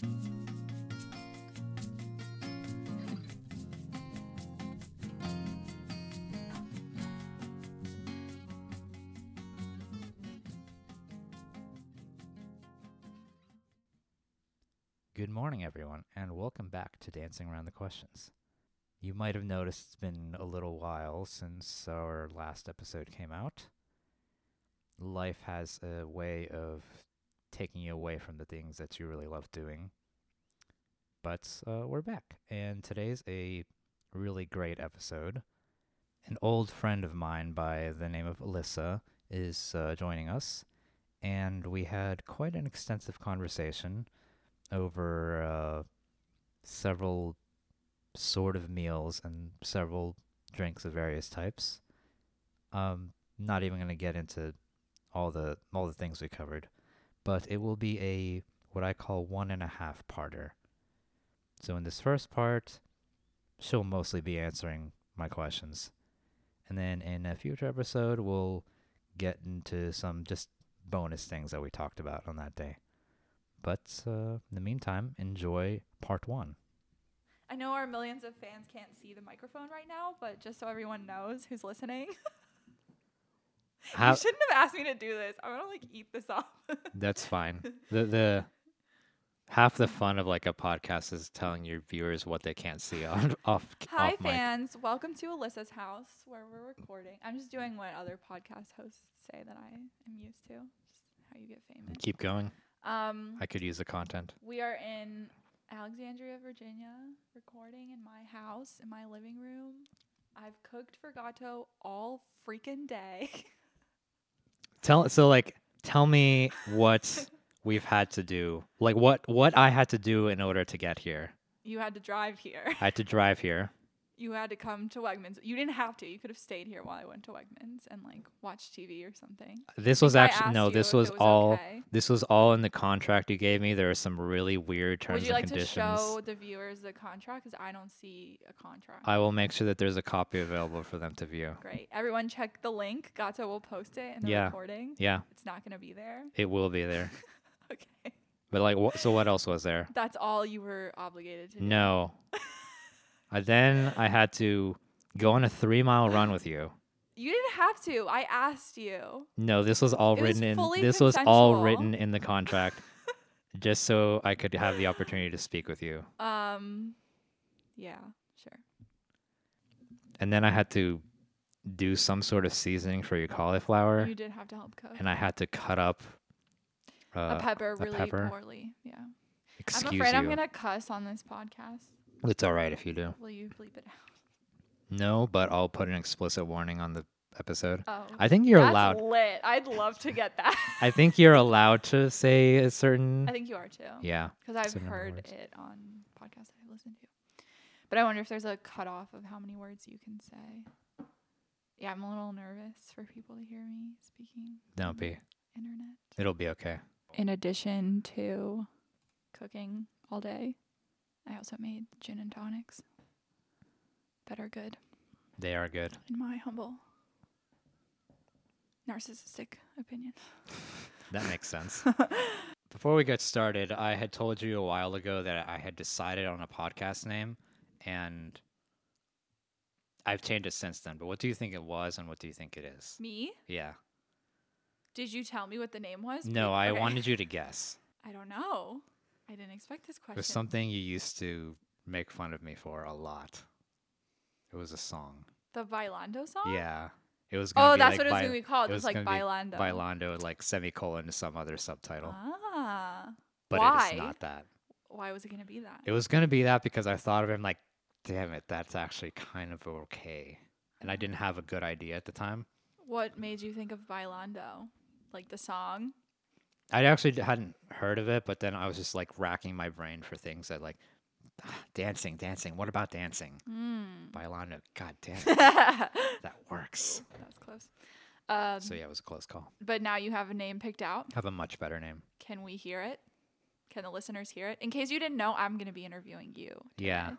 Good morning, everyone, and welcome back to Dancing Around the Questions. You might have noticed it's been a little while since our last episode came out. Life has a way of taking you away from the things that you really love doing. But uh, we're back, and today's a really great episode. An old friend of mine by the name of Alyssa is uh, joining us, and we had quite an extensive conversation over uh, several sort of meals and several drinks of various types. Um, not even going to get into all the all the things we covered, but it will be a what I call one and a half parter. So in this first part, she'll mostly be answering my questions, and then in a future episode, we'll get into some just bonus things that we talked about on that day. But uh, in the meantime, enjoy part one. I know our millions of fans can't see the microphone right now, but just so everyone knows who's listening, How- you shouldn't have asked me to do this. I'm gonna like eat this off. That's fine. The the half the fun of like a podcast is telling your viewers what they can't see on off Hi off mic. fans, welcome to Alyssa's house where we're recording. I'm just doing what other podcast hosts say that I am used to. Just how you get famous. Keep going. Um, I could use the content. we are in Alexandria, Virginia, recording in my house in my living room. I've cooked for Gato all freaking day. Tell so like tell me what we've had to do. Like what what I had to do in order to get here. you had to drive here. I had to drive here. You had to come to Wegmans. You didn't have to. You could have stayed here while I went to Wegmans and like watched TV or something. This was actually no, this was, was all okay. this was all in the contract you gave me. There are some really weird terms Would you like and to conditions. show the viewers the contract? Because I don't see a contract. I will make sure that there's a copy available for them to view. Great. Everyone check the link. Gato will post it in the Yeah. recording. Yeah, It's not going to be there. it will be there. Okay. But like, what? So what else was there? That's all you were obligated to do. No. I then I had to go on a three mile run with you. You didn't have to. I asked you. No, this was all It was written in. fully This was all consensual. written in the contract, just so I could have the opportunity to speak with you. Um, yeah, sure. And then I had to do some sort of seasoning for your cauliflower, You did have to help cook. and I had to cut up. Uh, a pepper really pepper. poorly. Yeah. excuse I'm afraid you. I'm going to cuss on this podcast. It's all right if you do. Will you bleep it out? No, but I'll put an explicit warning on the episode. Oh. I think you're That's allowed. lit. I'd love to get that. I think you're allowed to say a certain. I think you are too. yeah. Because I've certain number of heard words. it on podcasts I've listened to. But I wonder if there's a cutoff of how many words you can say. Yeah, I'm a little nervous for people to hear me speaking. Don't be. Internet. It'll be okay. In addition to cooking all day, I also made gin and tonics that are good, They are good. in my humble narcissistic opinion. That makes sense. Before we get started, I had told you a while ago that I had decided on a podcast name, and I've changed it since then. But what do you think it was, and what do you think it is? Me? Yeah. Did you tell me what the name was? No, I okay. wanted you to guess. I don't know. I didn't expect this question. It was something you used to make fun of me for a lot. It was a song. The Bailando song? Yeah. It was. Gonna Oh, be that's like what it was going to be called. it It was was like gonna Bailando. Bailando, like semicolon to some other subtitle. Ah. but why? it is not that. Why was it going to be that? It was gonna be that because I thought of him like, damn it, that's actually kind of okay. And I didn't have a good idea at the time. What made you think of Bailando? Like the song? I actually hadn't heard of it, but then I was just like racking my brain for things that like ah, dancing, dancing. What about dancing? Mm. Bailando. God damn it, that that works. was close. Um, So yeah, it was a close call. But now you have a name picked out. Have a much better name. Can we hear it? Can the listeners hear it? In case you didn't know, I'm going to be interviewing you. Yeah. today.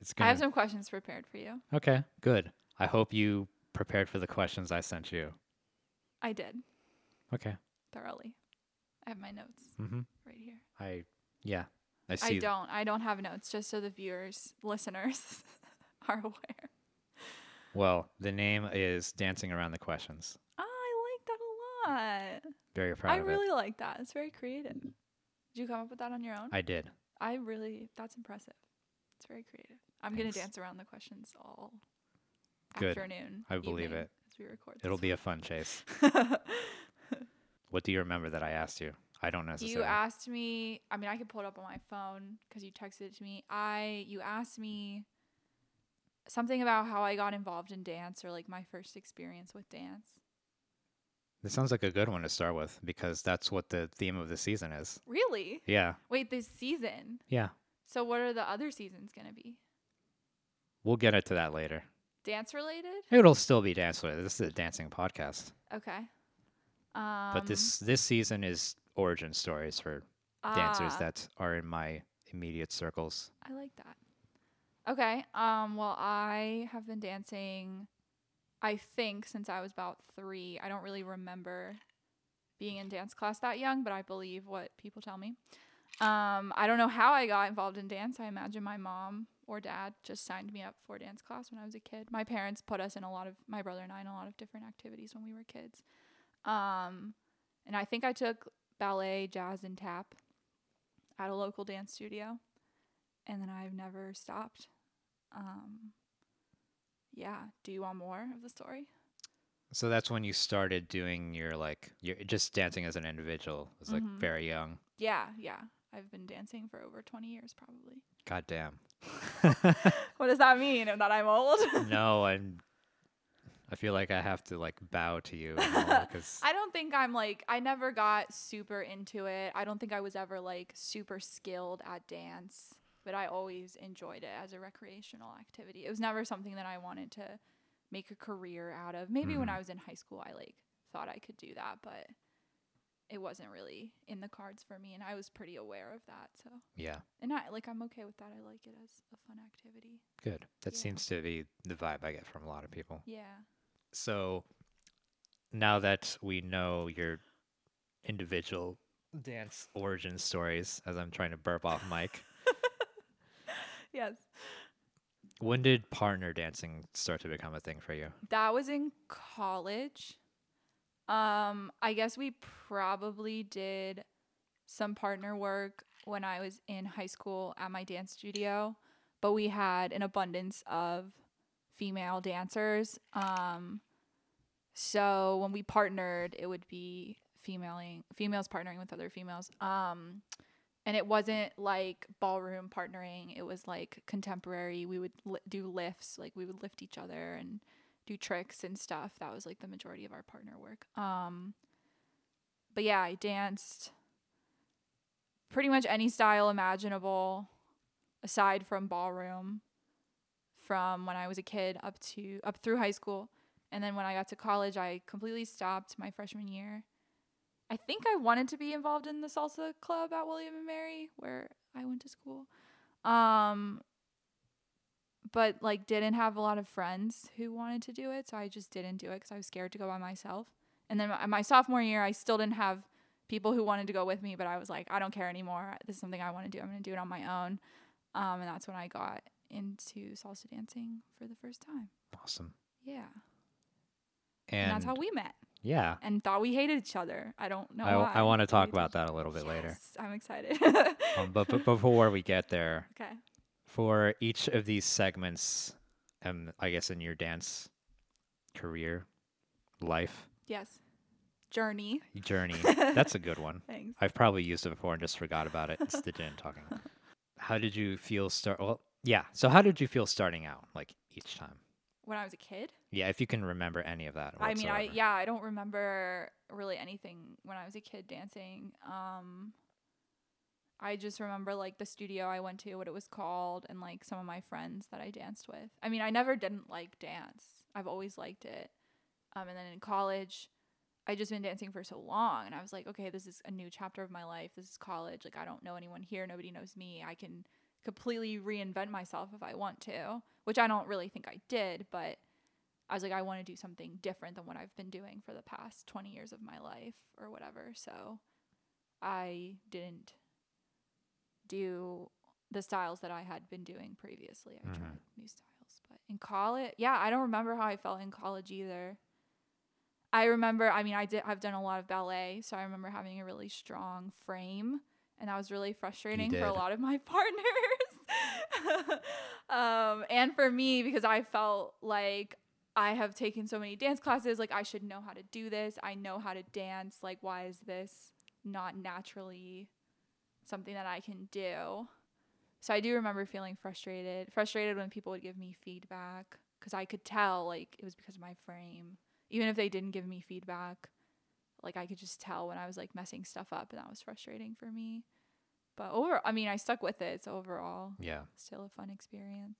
It's I gonna. have some questions prepared for you. okay, good. I hope you prepared for the questions I sent you. I did Okay. thoroughly. I have my notes Mm-hmm. right here. I yeah. I see. I don't. I don't have notes, just so the viewers, listeners, are aware. Well, the name is Dancing Around the Questions. Ah, I like that a lot. Very proud I really like that. It's very creative. Did you come up with that on your own? I did. I really. That's impressive. It's very creative. I'm gonna dance around the questions all Good. afternoon. I believe it. As we record. It'll be a fun chase. What do you remember that I asked you? I don't necessarily. You asked me. I mean, I could pull it up on my phone because you texted it to me. I you asked me something about how I got involved in dance or like my first experience with dance. This sounds like a good one to start with because that's what the theme of the season is. Really? Yeah. Wait, this season. Yeah. So what are the other seasons gonna be? We'll get into that later. Dance related? It'll still be dance related. This is a dancing podcast. Okay. Um, but this this season is origin stories for dancers ah, that are in my immediate circles. I like that. Okay. Um. Well, I have been dancing. I think since I was about three. I don't really remember being in dance class that young, but I believe what people tell me. Um. I don't know how I got involved in dance. I imagine my mom or dad just signed me up for dance class when I was a kid. My parents put us in a lot of my brother and I in a lot of different activities when we were kids. Um, and I think I took ballet, jazz, and tap at a local dance studio and then I've never stopped. Um, yeah. Do you want more of the story? So that's when you started doing your like you're just dancing as an individual. It was like Mhm. very young. Yeah, yeah. I've been dancing for over 20 years, probably. God damn. What does that mean? That I'm old? no, I'm. I feel like I have to like bow to you because I don't think I'm like, I never got super into it. I don't think I was ever like super skilled at dance, but I always enjoyed it as a recreational activity. It was never something that I wanted to make a career out of. Maybe when Mhm. I was in high school, I like thought I could do that, but it wasn't really in the cards for me. And I was pretty aware of that. So, yeah, and I like, I'm okay with that. I like it as a fun activity. good. That Yeah. seems to be the vibe I get from a lot of people. Yeah. So now that we know your individual dance origin stories, as I'm trying to burp off mic, Yes. when did partner dancing start to become a thing for you? That was in college. Um, I guess we probably did some partner work when I was in high school at my dance studio, but we had an abundance of female dancers. Um, so when we partnered, it would be femaling females partnering with other females. Um, and it wasn't like ballroom partnering. It was like contemporary. We would li- do lifts, like we would lift each other and do tricks and stuff. That was like the majority of our partner work. Um, but yeah, I danced pretty much any style imaginable aside from ballroom from when I was a kid up to up through high school. And then when I got to college, I completely stopped my freshman year. I think I wanted to be involved in the salsa club at William and Mary where I went to school. Um but like didn't have a lot of friends who wanted to do it, so I just didn't do it cuz I was scared to go by myself. And then my, my sophomore year, I still didn't have people who wanted to go with me, but I was like, I don't care anymore. This is something I want to do. I'm going to do it on my own. Um, and that's when I got into salsa dancing for the first time. Awesome. Yeah. And, And, that's how we met yeah, and thought we hated each other. I don't know. I, why. I want to talk about that a little bit later. I'm excited. Um, but, but before we get there, okay. for each of these segments, um, I guess in your dance career, life Yes. Journey. journey, that's a good one. Thanks. I've probably used it before and just forgot about it. It's the gin talking. How did you feel start? Well, yeah. So how did you feel starting out, like each time? When I was a kid, Yeah, if you can remember any of that. I mean, I yeah, I don't remember really anything when I was a kid dancing. Um I just remember like the studio I went to, what it was called, and like some of my friends that I danced with. I mean, I never didn't like dance. I've always liked it. Um and then in college, I just been dancing for so long and I was like, okay, this is a new chapter of my life. This is college. Like I don't know anyone here, nobody knows me. I can completely reinvent myself if I want to, which I don't really think I did, but I was like, I want to do something different than what I've been doing for the past 20 years of my life or whatever. So I didn't do the styles that I had been doing previously. I Mhm. tried new styles, but in college, yeah, I don't remember how I felt in college either. I remember, I mean, I did I've done a lot of ballet, so I remember having a really strong frame, and that was really frustrating for a lot of my partners. um, and for me because I felt like I have taken so many dance classes, like I should know how to do this. I know how to dance. Like why is this not naturally something that I can do? So I do remember feeling frustrated, frustrated when people would give me feedback because I could tell like it was because of my frame. Even if they didn't give me feedback, like I could just tell when I was like messing stuff up, and that was frustrating for me. But over, I mean, I stuck with it. So overall, Yeah. still a fun experience.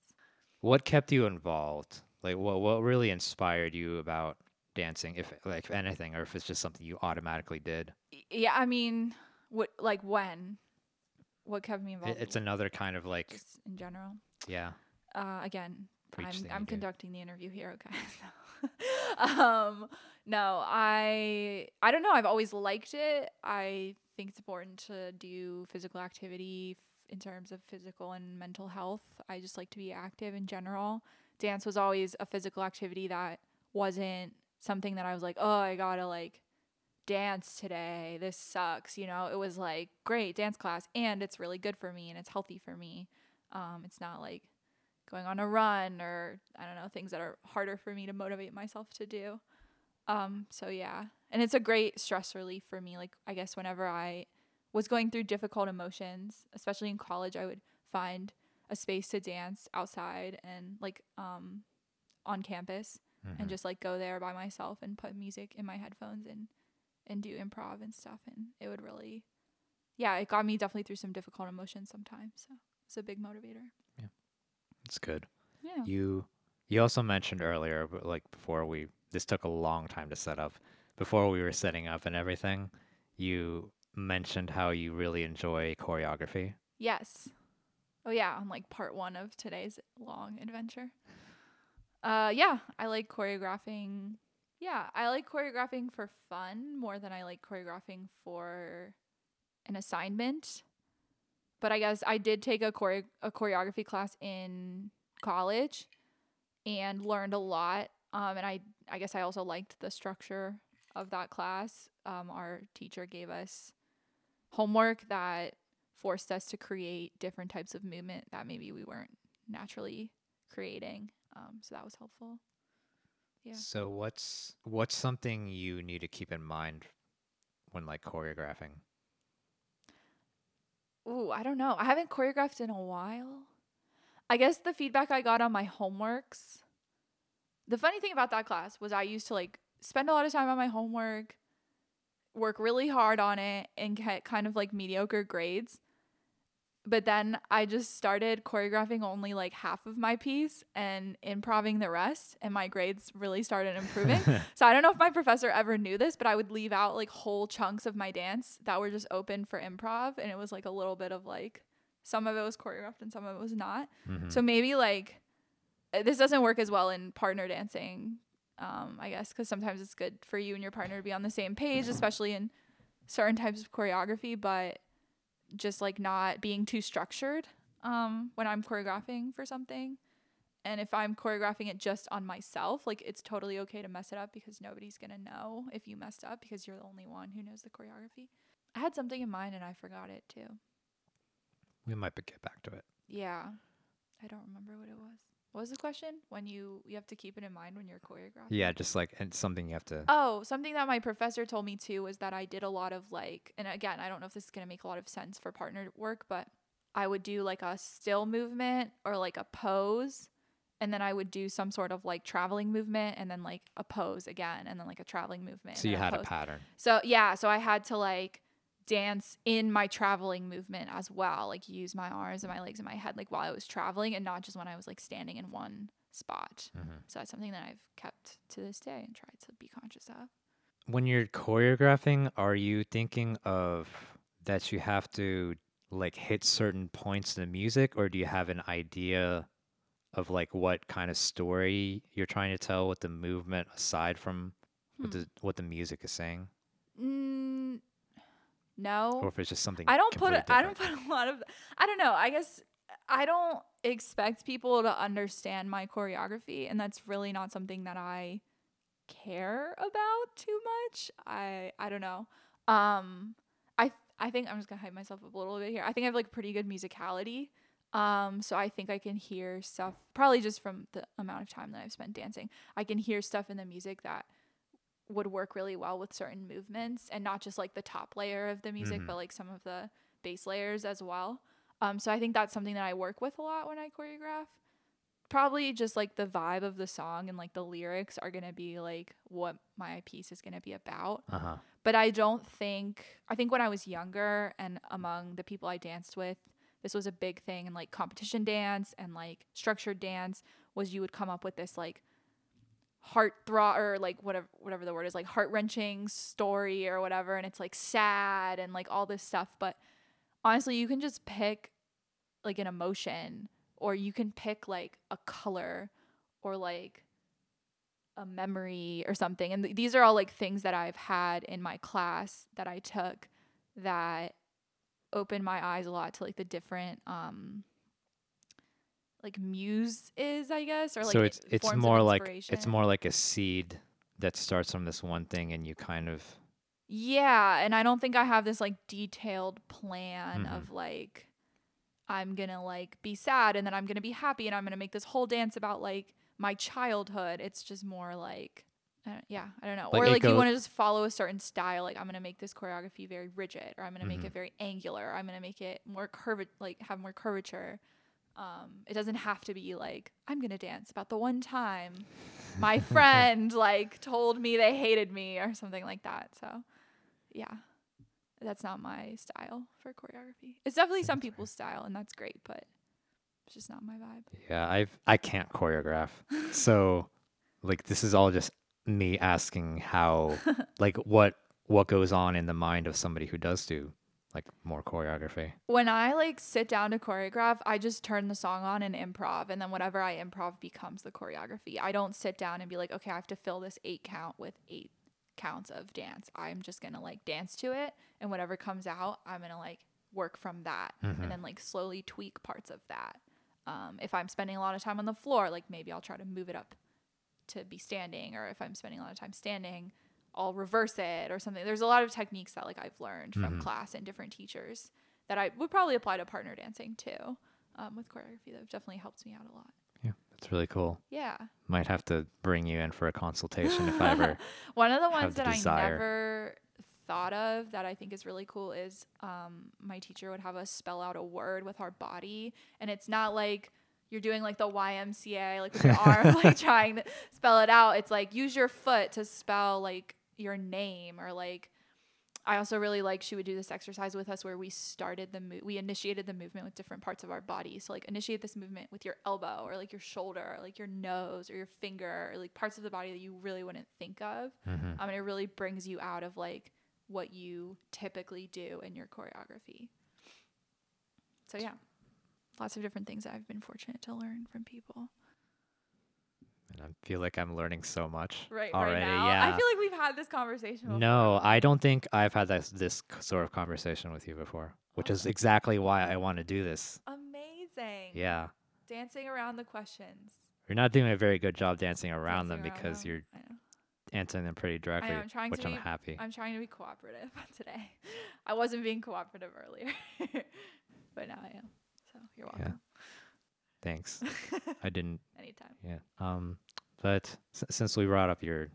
What kept you involved? Like, what what really inspired you about dancing, if like if anything, or if it's just something you automatically did? Yeah, I mean, what like when? What kept me It, involved? it's another kind of like, just in general. yeah, Uh, again, I'm I'm conducting the interview here. Okay. So, um, no, I I don't know. I've always liked it. I think it's important to do physical activity f- in terms of physical and mental health. I just like to be active in general. Dance was always a physical activity that wasn't something that I was like, oh, I gotta like dance today. This sucks. You know, it was like, great dance class and it's really good for me and it's healthy for me. Um, it's not like going on a run or I don't know, things that are harder for me to motivate myself to do. Um, so yeah. And it's a great stress relief for me. Like I guess whenever I was going through difficult emotions, especially in college, I would find a space to dance outside and like um on campus Mhm. and just like go there by myself and put music in my headphones and and do improv and stuff and it would really yeah, it got me definitely through some difficult emotions sometimes. So it's a big motivator. It's good. Yeah. You you also mentioned earlier, but like before we this took a long time to set up. Before we were setting up and everything, you mentioned how you really enjoy choreography. Yes. Oh yeah, on like part one of today's long adventure. Uh yeah, I like choreographing. Yeah, I like choreographing for fun more than I like choreographing for an assignment. But I guess I did take a chore- a choreography class in college and learned a lot. Um and I I guess I also liked the structure of that class. Um our teacher gave us homework that forced us to create different types of movement that maybe we weren't naturally creating. Um, so that was helpful. Yeah. So what's what's something you need to keep in mind when like choreographing? Ooh, I don't know. I haven't choreographed in a while. I guess the feedback I got on my homeworks. The funny thing about that class was I used to like spend a lot of time on my homework, work really hard on it, and get kind of like mediocre grades. But then I just started choreographing only like half of my piece and improving the rest, and my grades really started improving. So I don't know if my professor ever knew this, but I would leave out like whole chunks of my dance that were just open for improv and it was like a little bit of like some of it was choreographed and some of it was not. Mhm. So maybe like uh, this doesn't work as well in partner dancing. Um I guess cuz sometimes it's good for you and your partner to be on the same page especially in certain types of choreography, but just like not being too structured um when I'm choreographing for something. And if I'm choreographing it just on myself, like it's totally okay to mess it up because nobody's gonna know if you messed up because you're the only one who knows the choreography. I had something in mind and I forgot it too. we might get back to it. Yeah. I don't remember what it was. What was the question? When you you have to keep it in mind when you're choreographing? Yeah, just like and something you have to. Oh, something that my professor told me too was that I did a lot of like, and again, I don't know if this is going to make a lot of sense for partner work, but I would do like a still movement or like a pose. And then I would do some sort of like traveling movement and then like a pose again and then like a traveling movement. so you then had a pattern. So yeah, so I had to like dance in my traveling movement as well, like use my arms and my legs and my head like while I was traveling and not just when I was like standing in one spot. Mhm. So that's something that I've kept to this day and tried to be conscious of. When you're choreographing, are you thinking of that you have to like hit certain points in the music, or do you have an idea of like what kind of story you're trying to tell with the movement aside from what Hmm. the what the music is saying? Mm, no. or if it's just something. I don't put a, I don't put a lot of I don't know. I guess I don't expect people to understand my choreography and that's really not something that I care about too much. I I don't know. Um I I think I'm just going to hype myself up a little bit here. I think I have like pretty good musicality. Um so I think I can hear stuff probably just from the amount of time that I've spent dancing. I can hear stuff in the music that would work really well with certain movements and not just like the top layer of the music Mhm. but like some of the base layers as well um, so i think that's something that i work with a lot when i choreograph probably just like the vibe of the song and like the lyrics are going to be like what my piece is going to be about Uh huh. but I don't think I think when I was younger and among the people I danced with, this was a big thing in like competition dance and like structured dance was you would come up with this like heart throb or like whatever whatever the word is like heart wrenching story or whatever and it's like sad and like all this stuff but honestly you can just pick like an emotion or you can pick like a color or like a memory or something. And th- these are all like things that I've had in my class that I took that opened my eyes a lot to like the different um like muse is I guess or like so it's it's more like it's more like a seed that starts from this one thing, and you kind of Yeah, and I don't think I have this like detailed plan Mhm. of like I'm to like be sad and then I'm to be happy and I'm to make this whole dance about like my childhood. It's just more like yeah, I don't know. Like, or like you want to just follow a certain style like I'm to make this choreography very rigid or I'm going to Mhm. make it very angular. Or I'm to make it more curved like have more curvature. Um it doesn't have to be like I'm to dance about the one time my friend like told me they hated me or something like that. So, yeah. That's not my style for choreography. It's definitely some people's style and that's great, but it's just not my vibe. Yeah, I've I can't choreograph. so like this is all just me asking how like what what goes on in the mind of somebody who does do like more choreography. When I like sit down to choreograph, I just turn the song on and improv and then whatever I improv becomes the choreography. I don't sit down and be like, "Okay, I have to fill this 8 count with 8 counts of dance." I'm just going to like dance to it and whatever comes out, I'm going to like work from that Mhm. and then like slowly tweak parts of that. Um, if I'm spending a lot of time on the floor, like maybe I'll try to move it up to be standing, or if I'm spending a lot of time standing, I'll reverse it or something. There's a lot of techniques that like I've learned from Mhm. class and different teachers that I would probably apply to partner dancing too. Um, with choreography, that definitely helps me out a lot. Yeah, that's really cool. Yeah. Might have to bring you in for a consultation if I ever. One of the ones the that I never thought of that I think is really cool is um, my teacher would have us spell out a word with our body, and it's not like you're doing like the YMCA, like with your arm, like trying to spell it out. It's like use your foot to spell like your name, or like. I also really like she would do this exercise with us where we started the mo- we initiated the movement with different parts of our body. So like initiate this movement with your elbow or like your shoulder or like your nose or your finger or like parts of the body that you really wouldn't think of Mhm. um, and it really brings you out of like what you typically do in your choreography. So yeah, lots of different things that I've been fortunate to learn from people. And I feel like I'm learning so much Right, already. right now. Yeah. I feel like we've had this conversation. Before. no, I don't think I've had this this sort of conversation with you before, which is exactly why I want to do this. Amazing. Yeah. Dancing around the questions. You're not doing a very good job dancing around Dancing them because them. you're answering them pretty directly, I'm trying which to I'm be- happy. I'm trying to be cooperative today. I wasn't being cooperative earlier, but now I am. So you're Yeah. Thanks. I didn't. Anytime. Yeah. Um. But s- since we brought up your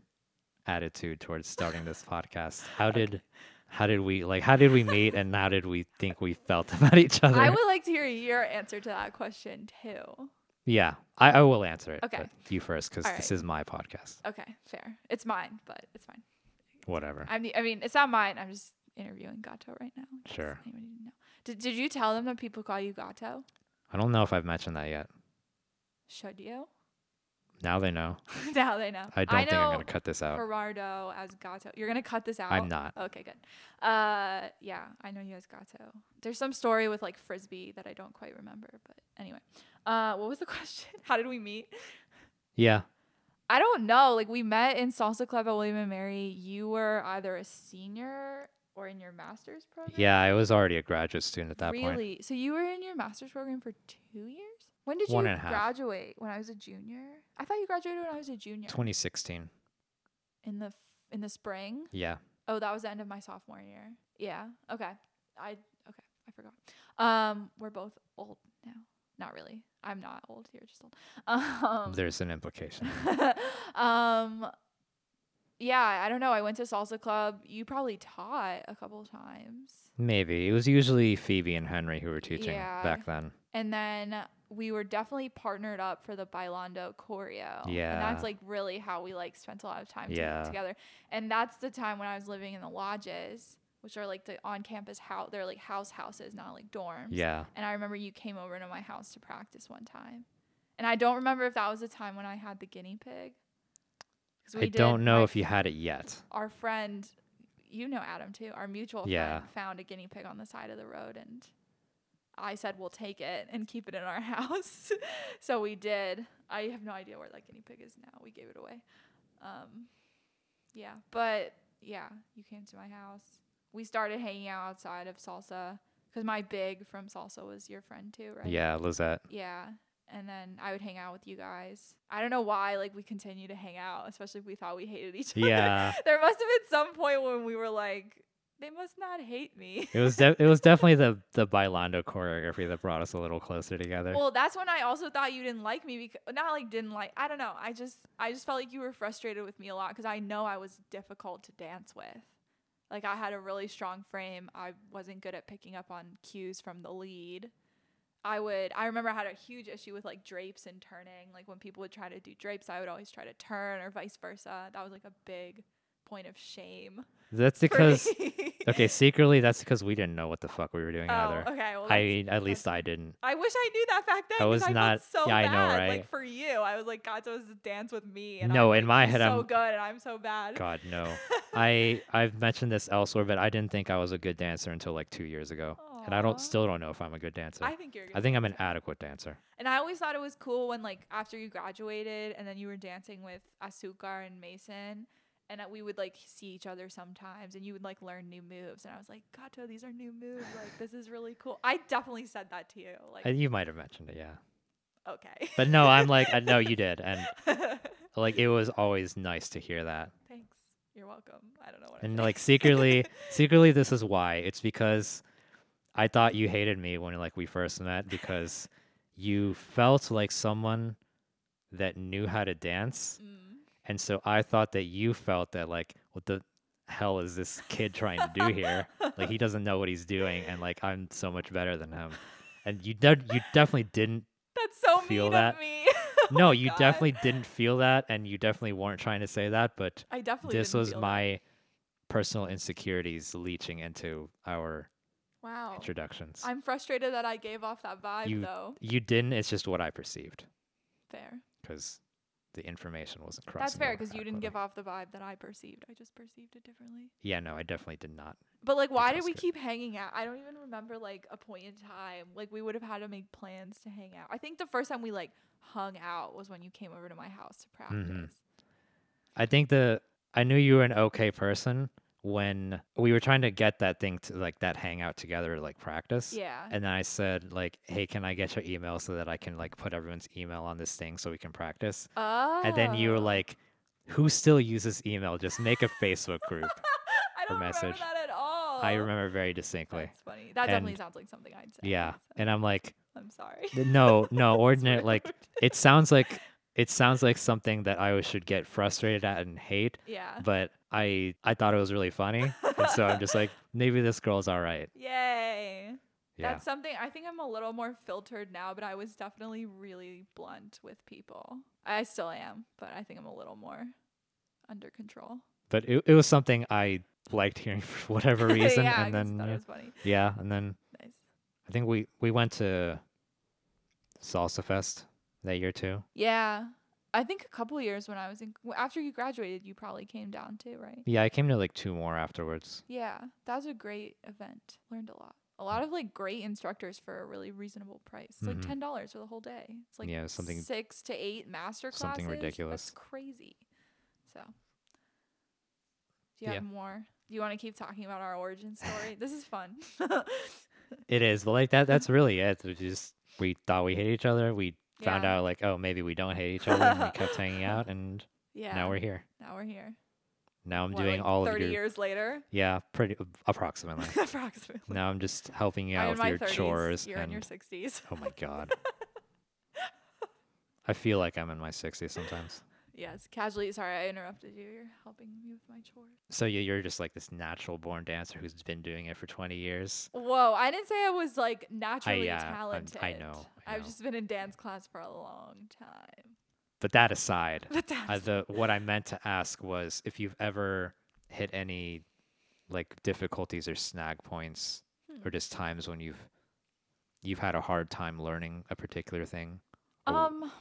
attitude towards starting this podcast, how did how did we like how did we meet and how did we think we felt about each other? I would like to hear your answer to that question too. yeah, I, I will answer it. Okay. you first because All this is my podcast. Okay, fair. It's mine, but it's fine. Whatever. I'm the, I mean, it's not mine. I'm just interviewing Gato right now. Sure. Did, did you tell them that people call you Gato? I don't know if I've mentioned that yet. Should you? Now they know. now they know. I don't think I'm gonna cut this out. Gerardo as Gato. You're gonna cut this out. I'm not. Okay, good. Uh, yeah, I know you as Gato. There's some story with like frisbee that I don't quite remember, but anyway. Uh, what was the question? How did we meet? Yeah. I don't know. Like we met in salsa club at William and Mary. You were either a senior or in your master's program? Yeah, I was already a graduate student at that point. really? So you were in your master's program for two years? When did One you and a half. graduate? When I was a junior? I thought you graduated when I was a junior. 2016. In the f- in the spring? Yeah. Oh, that was the end of my sophomore year. Yeah. Okay. I okay. I forgot. Um, we're both old now. Not really. I'm not old. You're just old. Um, There's an implication. um, yeah. I don't know. I went to salsa club. You probably taught a couple times, Maybe. It was usually Phoebe and Henry who were teaching Yeah. back then. and then we were definitely partnered up for the Bailando choreo. Yeah, and that's like really how we like spent a lot of time Yeah. together. And that's the time when I was living in the lodges, which are like the on-campus house. They're like house houses, not like dorms. Yeah. And I remember you came over to my house to practice one time. And I don't remember if that was the time when I had the guinea pig. I did- don't know if you had it yet. Our friend, you know Adam too, our mutual Yeah. friend found a guinea pig on the side of the road and I said we'll take it and keep it in our house. so we did. I have no idea where that guinea pig is now. We gave it away. Um, yeah, but yeah, you came to my house. We started hanging out outside of salsa because my big from salsa was your friend too, right? Yeah, Lizette. Yeah. And then I would hang out with you guys. I don't know why, like we continue to hang out, especially if we thought we hated each other. Yeah. there must have been some point when we were like, they must not hate me. It was de- it was definitely the the Bailando choreography that brought us a little closer together. well, that's when I also thought you didn't like me because not like didn't like. I don't know. I just I just felt like you were frustrated with me a lot because I know I was difficult to dance with. Like I had a really strong frame. I wasn't good at picking up on cues from the lead. I would I remember I had a huge issue with like drapes and turning. Like when people would try to do drapes, I would always try to turn or vice versa. That was like a big point of shame. that's because okay, secretly that's because we didn't know what the fuck we were doing oh, either. okay. Well, I that's- at least I didn't. I wish I knew that back then. I was I felt not- so yeah, I know, bad. right? Like for you, I was like, God's supposed to dance with me. And No, I'm, in like, my head, so I'm- so good, and I'm so bad. God no. I I've mentioned this elsewhere, but I didn't think I was a good dancer until like two years ago, and I don't still don't know if I'm a good dancer. I think you're. I think I'm an adequate dancer. And I always thought it was cool when like after you graduated and then you were dancing with Asukar and Mason. And we would like see each other sometimes, and you would like learn new moves, and I was like, "Gato, these are new moves. Like, this is really cool." I definitely said that to you. Like, Uh, you might have mentioned it, yeah. okay. But no, I'm like, I know you did, and like it was always nice to hear that. Thanks. You're welcome. I don't know what. I'm And like secretly, secretly, this is why. It's because I thought you hated me when like we first met because you felt like someone that knew how to dance, Mm. and so I thought that you felt that like, what the hell is this kid trying to do here? like he doesn't know what he's doing, and like I'm so much better than him. And you de- you definitely didn't. That's so feel mean that. of me. No, Oh you God. definitely didn't feel that, and you definitely weren't trying to say that. But I definitely. this was feel that. my personal insecurities leeching into our Wow. introductions. I'm frustrated that I gave off that vibe You- though. you didn't. It's just what I perceived Fair. because the information wasn't crossing. That's fair because you didn't give off the vibe that I perceived. I just perceived it differently. Yeah, no, I definitely did not. But like, why did we good. keep hanging out? I don't even remember like a point in time. Like we would have had to make plans to hang out. I think the first time we like hung out was when you came over to my house to practice. Mm-hmm. I think the I knew you were an okay person when we were trying to get that thing to like that hangout together to like practice. Yeah. And then I said like, "Hey, can I get your email so that I can like put everyone's email on this thing so we can practice?" oh. And then you were oh. like, "Who still uses email? Just make a Facebook group." I don't remember message. that at all. I remember very distinctly. That's funny. That definitely sounds like something I'd say. Yeah. so And I'm like, I'm sorry. "No, no, ordinary like it sounds like it sounds like something that I should get frustrated at and hate, yeah. but I I thought it was really funny. and so I'm just like, maybe this girl's all right. Yay. Yeah. That's something I think I'm a little more filtered now, but I was definitely really blunt with people. I still am, but I think I'm a little more under control. But it, it was something I liked hearing for whatever reason. yeah, I and just then thought yeah, it was funny. yeah, and then Nice. I think we we went to Salsa Fest that year too. Yeah. I think a couple years when I was in after you graduated, you probably came down too, right? Yeah, I came to like two more afterwards. Yeah, that was a great event. Learned a lot. A lot of like great instructors for a really reasonable price. It's like mm-hmm. ten dollars for the whole day. It's like Yeah, something- six to eight master classes. something ridiculous. That's crazy. So, do you Yeah. have more Do you want to keep talking about our origin story? this is fun. It is but like that. That's really it. We just we thought we hate each other. We found Yeah. out like oh maybe we don't hate each other, and we kept hanging out, and yeah. now we're here. now we're here. Now I'm What, doing like all of 30 your years later, yeah, pretty approximately. approximately. now I'm just helping you out with your 30s. chores You're in your 60s. oh my god. I feel like I'm in my 60s sometimes. Yes, casually. Sorry, I interrupted you. You're helping me with my chores. So you- you're just like this natural born dancer who's been doing it for 20 years. Whoa, I didn't say I was like naturally I'm- talented. I know, I know. just been in dance class for a long time. But that aside, But that's uh, the what I meant to ask was if you've ever hit any like difficulties or snag points Hmm. or just times when you've you've had a hard time learning a particular thing. Um,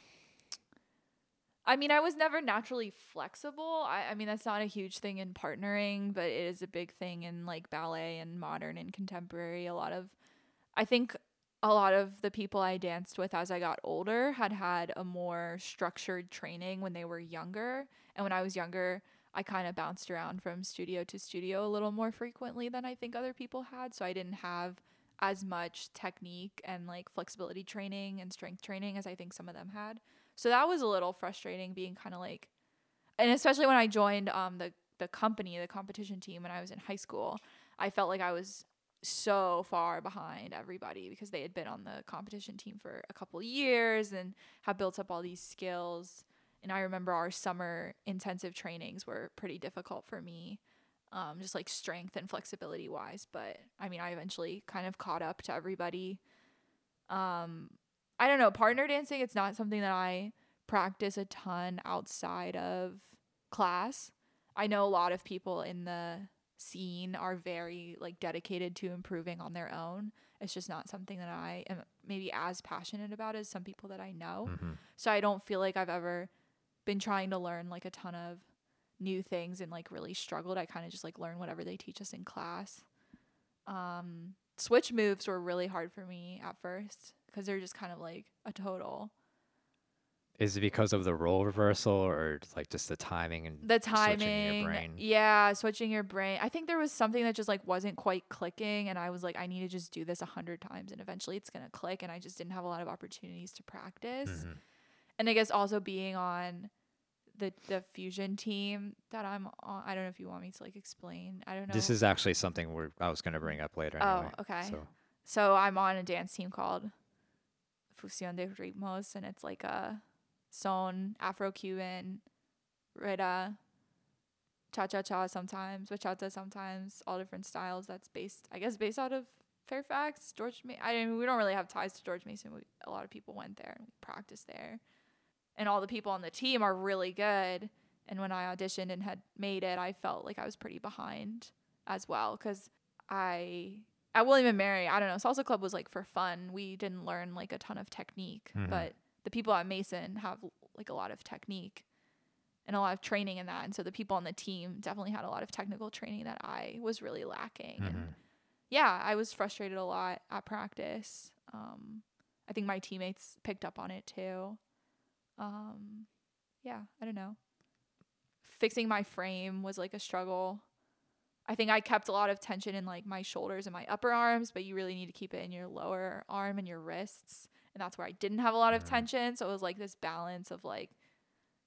I mean, I was never naturally flexible. I, I mean, that's not a huge thing in partnering, but it is a big thing in like ballet and modern and contemporary. A lot of, I think, a lot of the people I danced with as I got older had had a more structured training when they were younger. And when I was younger, I kind of bounced around from studio to studio a little more frequently than I think other people had. So I didn't have as much technique and like flexibility training and strength training as I think some of them had. So that was a little frustrating being kind of like and especially when I joined um the the company, the competition team when I was in high school, I felt like I was so far behind everybody because they had been on the competition team for a couple years and have built up all these skills. And I remember our summer intensive trainings were pretty difficult for me, um, just like strength and flexibility wise. But I mean, I eventually kind of caught up to everybody. Um, I don't know, partner dancing, it's not something that I practice a ton outside of class. I know a lot of people in the scene are very like dedicated to improving on their own. It's just not something that I am maybe as passionate about as some people that I know. Mhm. So I don't feel like I've ever been trying to learn like a ton of new things and like really struggled. I kind of just like learn whatever they teach us in class. Um, switch moves were really hard for me at first because they're just kind of like a total. Is it because of the role reversal or like just the timing and The switching timing, your brain? yeah, switching your brain. I think there was something that just like wasn't quite clicking, and I was like, I need to just do this a hundred times, and eventually it's gonna click. And I just didn't have a lot of opportunities to practice. Mhm. and I guess also being on the the fusion team that I'm on. I don't know if you want me to like explain. I don't know. This is actually something we're, I was going to bring up later. Oh, Anyway, okay. So so I'm on a dance team called Fusión de Ritmos, and it's like a son, Afro Cuban, Rita, cha cha cha sometimes, bachata sometimes, all different styles. That's based, I guess, based out of Fairfax, George. Ma- I mean, we don't really have ties to George Mason. We, a lot of people went there and we practiced there, and all the people on the team are really good. And when I auditioned and had made it, I felt like I was pretty behind as well because I at William even Mary. I don't know, salsa club was like for fun. We didn't learn like a ton of technique, Mhm. but the people at Mason have like a lot of technique and a lot of training in that. And so the people on the team definitely had a lot of technical training that I was really lacking. And mhm. yeah, I was frustrated a lot at practice. Um, I think my teammates picked up on it too. Um, yeah, I don't know. Fixing my frame was like a struggle. I think I kept a lot of tension in like my shoulders and my upper arms, but you really need to keep it in your lower arm and your wrists. And that's where I didn't have a lot of Mm. tension. So it was like this balance of like,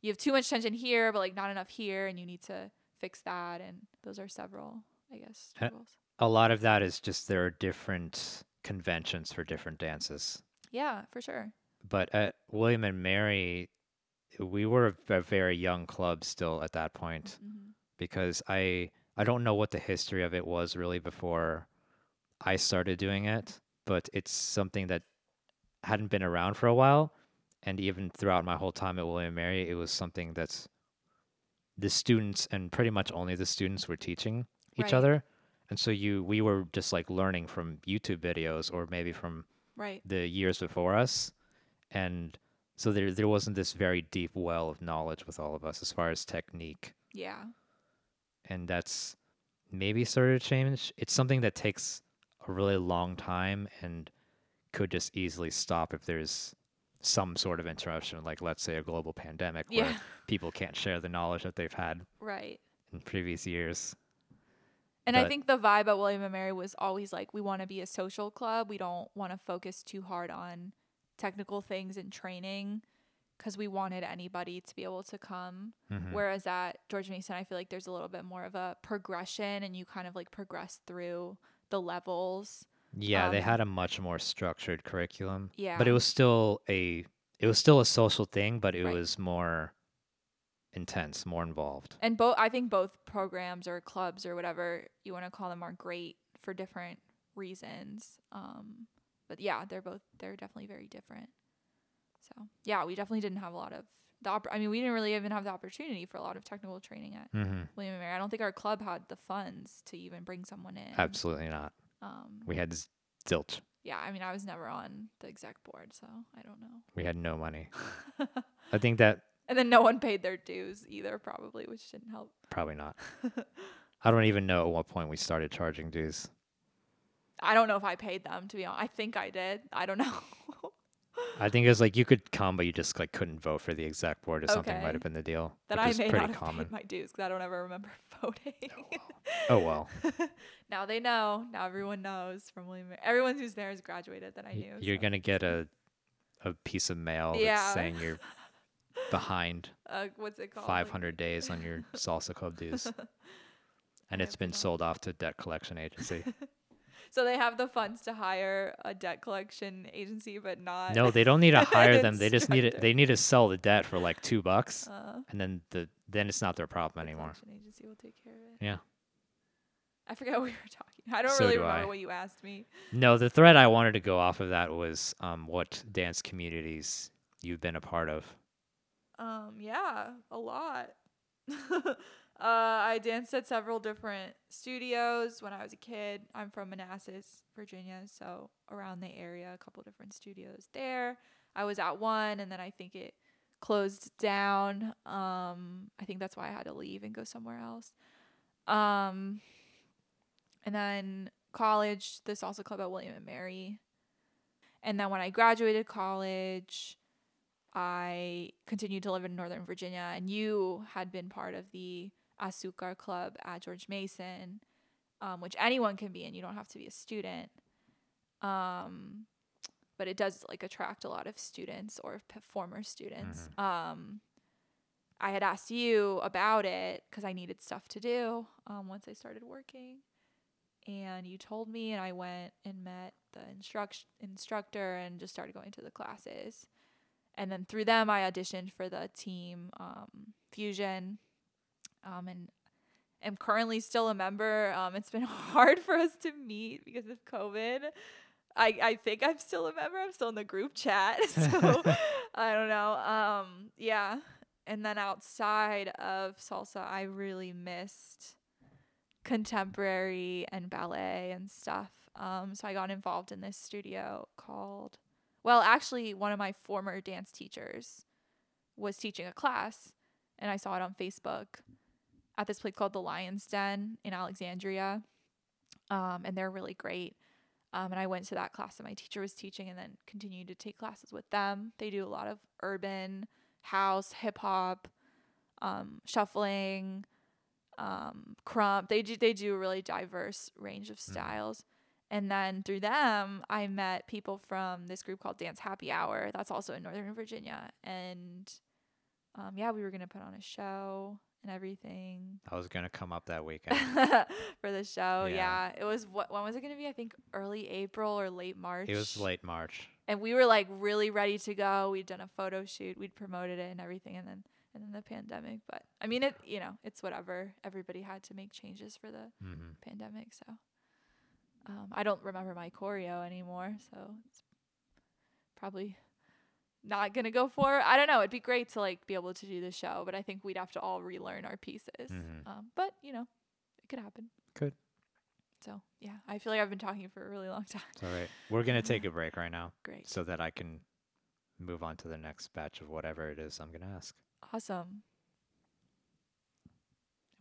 you have too much tension here, but like not enough here, and you need to fix that. And those are several, I guess, Uh, struggles. a lot of that is just there are different conventions for different dances. Yeah, for sure. But at William and Mary, we were a very young club still at that point hmm because I I don't know what the history of it was really before I started doing it, but it's something that hadn't been around for a while, and even throughout my whole time at William and Mary, it was something that's the students and pretty much only the students were teaching each Right. other, and so you we were just like learning from YouTube videos or maybe from Right. the years before us and so there there wasn't this very deep well of knowledge with all of us as far as technique Yeah. And that's maybe started to change it's something that takes a really long time and could just easily stop if there's some sort of interruption like let's say a global pandemic where people can't share the knowledge that they've had Right. in previous years And I think the vibe at William and Mary was always like we want to be a social club. We don't want to focus too hard on technical things and training because we wanted anybody to be able to come. Mhm. Whereas at George Mason, I feel like there's a little bit more of a progression and you kind of like progress through the levels. Yeah, they Um, had a much more structured curriculum. Yeah. But it was still a it was still a social thing, but it Right. was more intense, more involved. And both, I think both programs or clubs or whatever you want to call them are great for different reasons. Um, but yeah, they're both, they're definitely very different. So yeah, we definitely didn't have a lot of the, opp- I mean, we didn't really even have the opportunity for a lot of technical training at mm-hmm. William and Mary. I don't think our club had the funds to even bring someone in. Absolutely not. Um, We had zilch. yeah, I mean, I was never on the exec board, so I don't know. We had no money. I think that and then no one paid their dues either, probably, which didn't help. probably not. I don't even know at what point we started charging dues. I don't know if I paid them to be honest. I think I did. I don't know. I think it was like you could come, but you just like couldn't vote for the exact board or something. Okay. Might have been the deal. That I may pretty not common. my dues because I don't ever remember voting. Oh well, now they know. Now everyone knows from William. Mary. Everyone who's there has graduated that I knew. you're so. gonna get a a piece of mail that's saying you're behind uh, what's it called? 500 days on your salsa club dues, and it's been sold off to debt collection agency. So they have the funds to hire a debt collection agency, but not. no, they don't need to hire them. They just need to they need to sell the debt for like two bucks, Uh, and then the then it's not their problem the anymore. agency will take care of it. Yeah. I forget what we were talking. I don't So really do remember I. what you asked me. No, the thread I wanted to go off of that was um, what dance communities you've been a part of. Um, yeah, a lot. uh, I danced at several different studios when I was a kid. I'm from Manassas, Virginia, so around the area, a couple different studios there. I was at one, and then I think it closed down. Um, I think that's why I had to leave and go somewhere else. Um, and then college, the salsa club at William and Mary. And then when I graduated college, I continued to live in Northern Virginia, and you had been part of the Azucar Club at George Mason, um, which anyone can be in. You don't have to be a student. Um, but it does like attract a lot of students or p- former students. Um, I had asked you about it because I needed stuff to do um, once I started working. And you told me, and I went and met the instruct- instructor and just started going to the classes. And then through them, I auditioned for the team um, Fusion um, and am currently still a member. Um, it's been hard for us to meet because of COVID. I, I think I'm still a member. I'm still in the group chat. So I don't know. Um, yeah. And then outside of salsa, I really missed contemporary and ballet and stuff. Um, so I got involved in this studio called, well, actually, one of my former dance teachers was teaching a class, and I saw it on Facebook at this place called the Lion's Den in Alexandria. Um, and they're really great. Um, and I went to that class that my teacher was teaching and then continued to take classes with them. They do a lot of urban, house, hip hop, um, shuffling, um, krump. They do they do a really diverse range of styles. And then through them, I met people from this group called Dance Happy Hour. That's also in Northern Virginia. And um, yeah, we were gonna put on a show and everything I was gonna come up that weekend. for the show. Yeah. Yeah. it was what when was it gonna be? I think early April or late March. it was late March. and we were like really ready to go. We'd done a photo shoot, we'd promoted it and everything, and then and then the pandemic. But I mean, it you know it's whatever. Everybody had to make changes for the hmm pandemic, so um, I don't remember my choreo anymore. So it's probably not gonna go for. I don't know. It'd be great to like be able to do the show, but I think we'd have to all relearn our pieces. Mhm. Um, but you know, it could happen. Could. So yeah, I feel like I've been talking for a really long time. It's all right. We're gonna take a break right now Great. so that I can move on to the next batch of whatever it is I'm gonna ask. Awesome.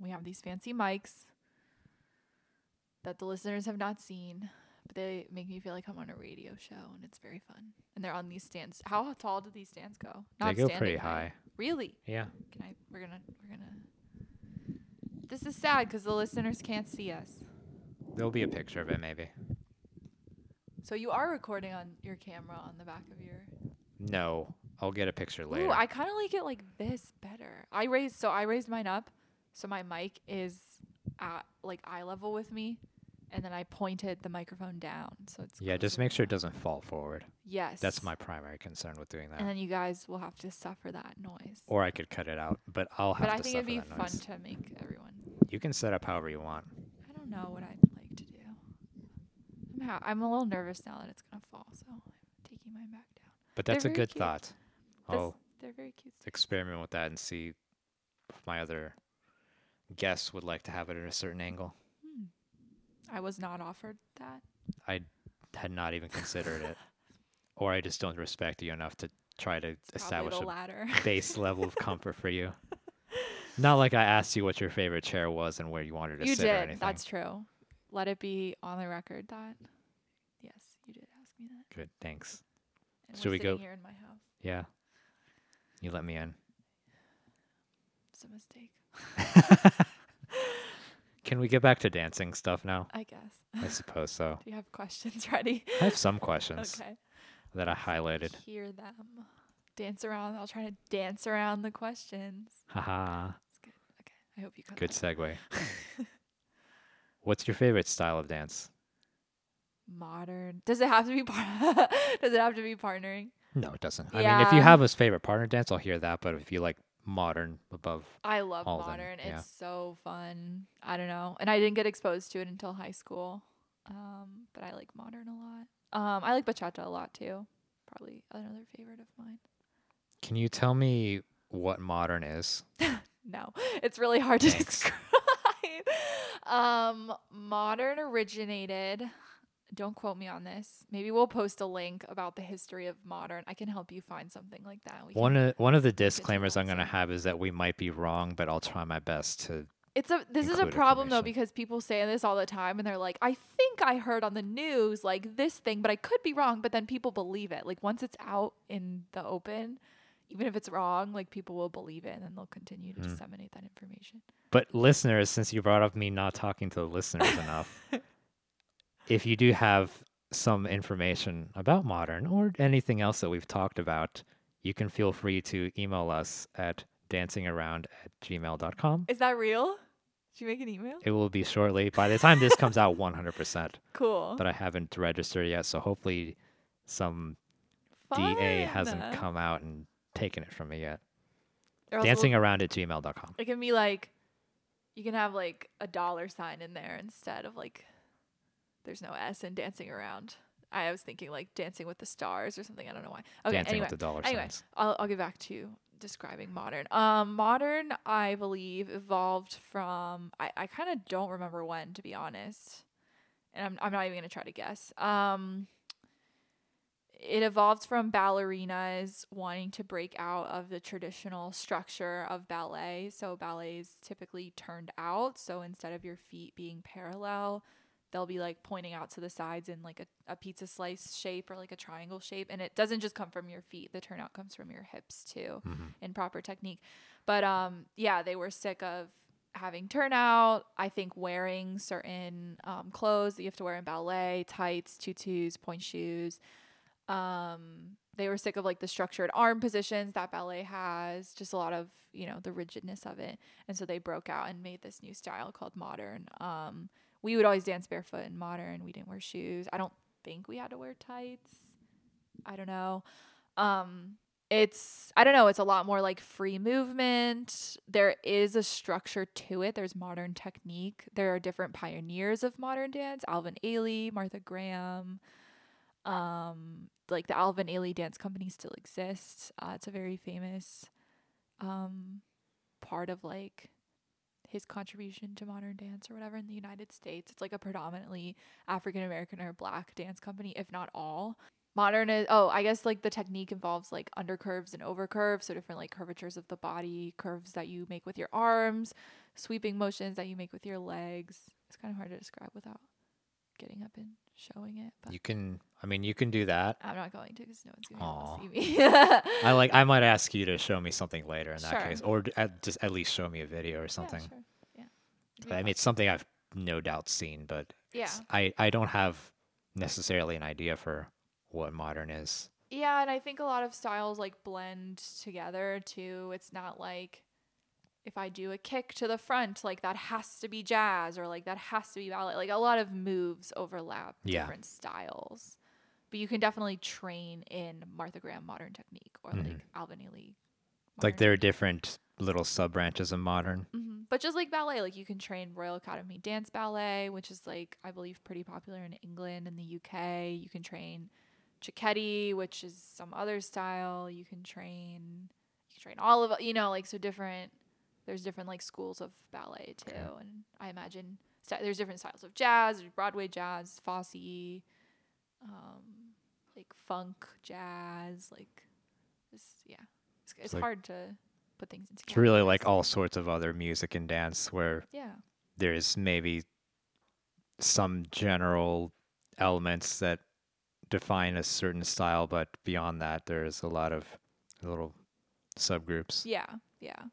We have these fancy mics that the listeners have not seen, but they make me feel like I'm on a radio show and it's very fun. And they're on these stands. How tall do these stands go? they go pretty high. Really? Yeah. Can I we're going to we're to This is sad cuz the listeners can't see us. There'll be a picture of it, maybe. So you are recording on your camera on the back of your. No, I'll get a picture later. Ooh, I kind of like it like this better. I raised so I raised mine up, so my mic is at like eye level with me, and then I pointed the microphone down, so it's yeah, just make sure it doesn't fall forward. Yes, That's my primary concern with doing that. And then you guys will have to suffer that noise. Or I could cut it out, but I'll have but I to think it'd be fun noise. to make everyone. You can set up however you want. I don't know what I'd like to do. I'm, ha- I'm a little nervous now that it's gonna fall, so I'm taking mine back down. But They're that's a good cute. thought. I'll they're very cute. experiment with that and see if my other guests would like to have it at a certain angle. I was not offered that. I had not even considered it. Or I just don't respect you enough to try to establish a ladder. base level of comfort for you. Not like I asked you what your favorite chair was and where you wanted to you sit or did. anything. That's true. Let it be on the record that yes, you did ask me that. good. Thanks. And Should we go- here in my house? Yeah. You let me in. It's a mistake. Can we get back to dancing stuff now? I guess. I suppose so. Do you have questions ready? I have some questions okay. that I highlighted. Hear them. Dance around. I'll try to dance around the questions. Haha. It's good. Okay. I hope you got Good that. segue. What's your favorite style of dance? Modern. Does it have to be par- Does it have to be partnering? No, it doesn't. I mean, if you Yeah. have a favorite partner dance, I'll hear that. But if you like modern above, I love All of them, modern. yeah. It's so fun. I don't know. And I didn't get exposed to it until high school. Um, but I like modern a lot. Um, I like bachata a lot too. Probably another favorite of mine. can you tell me what modern is? No, it's really hard to describe. um, modern originated. Don't quote me on this. Maybe we'll post a link about the history of modern. I can help you find something like that. We One of one of the disclaimers I'm going to have is that we might be wrong, but I'll try my best to. It's a this is a problem though because people say this all the time and they're like, I think I heard on the news like this thing, but I could be wrong. But then people believe it. Like once it's out in the open, even if it's wrong, like people will believe it and then they'll continue to Mm. disseminate that information. But listeners, since you brought up me not talking to the listeners enough, if you do have some information about modern or anything else that we've talked about, you can feel free to email us at dancingaround at gmail.com. Is that real? Did you make an email? It will be shortly. By the time this comes out, 100%. Cool. But I haven't registered yet, so hopefully some DA hasn't come out and taken it from me yet. Else we'll- Dancingaround at gmail.com. It can be like, you can have like a dollar sign in there instead of like, there's no S in dancing around. I was thinking like dancing with the stars or something. I don't know why. Okay. Dancing anyway, with the dollar anyway, signs. I'll I'll get back to describing modern. Um, modern, I believe, evolved from. I I kind of don't remember when, to be honest, and I'm I'm not even gonna try to guess. Um. It evolved from ballerinas wanting to break out of the traditional structure of ballet. So ballet is typically turned out. So instead of your feet being parallel, they'll be like pointing out to the sides in like a, a pizza slice shape or like a triangle shape. And it doesn't just come from your feet, the turnout comes from your hips too Mhm. in proper technique. But um, yeah, they were sick of having turnout. I think wearing certain um, clothes that you have to wear in ballet, tights, tutus, pointe shoes. Um, they were sick of like the structured arm positions that ballet has, just a lot of you know the rigidness of it, and so they broke out and made this new style called modern. Um, we would always dance barefoot in modern. We didn't wear shoes. I don't think we had to wear tights. I don't know. Um, it's I don't know, it's a lot more like free movement. There is a structure to it. There's modern technique. There are different pioneers of modern dance, Alvin Ailey, Martha Graham. Um like the Alvin Ailey Dance Company still exists. Uh, it's a very famous um part of like his contribution to modern dance or whatever in the United States. It's like a predominantly African American or black dance company, if not all. Modern is oh, I guess like the technique involves like undercurves and overcurves, so different like curvatures of the body, curves that you make with your arms, sweeping motions that you make with your legs. It's kind of hard to describe without getting up and showing it, but You can, I mean, you can do that. I'm not going to because no one's gonna Aw. be able to see me. I like. I might ask you to show me something later in that Sure. case, or at, just at least show me a video or Yeah, something. sure. Yeah. I mean, it's something I've no doubt seen, but Yeah. I I don't have necessarily an idea for what modern is. Yeah, and I think a lot of styles like blend together too. It's not like if I do a kick to the front, like that has to be jazz or like that has to be ballet. Like a lot of moves overlap Yeah. different styles. But you can definitely train in Martha Graham modern technique or Mhm. like Alvin Ailey. Like there are different little sub branches of modern. hmm But just like ballet, like you can train Royal Academy Dance Ballet, which is like I believe pretty popular in England and the UK. You can train Cecchetti, which is some other style. You can train, you can train all of you know like so different. There's different like schools of ballet too, Okay. and I imagine st- there's different styles of jazz, Broadway jazz, Fosse, um, like funk jazz, like this. Yeah, it's, it's like- hard to put things into. It's really like all sorts of other music and dance where Yeah. there's maybe some general elements that define a certain style, but beyond that, there's a lot of little subgroups. Yeah, yeah.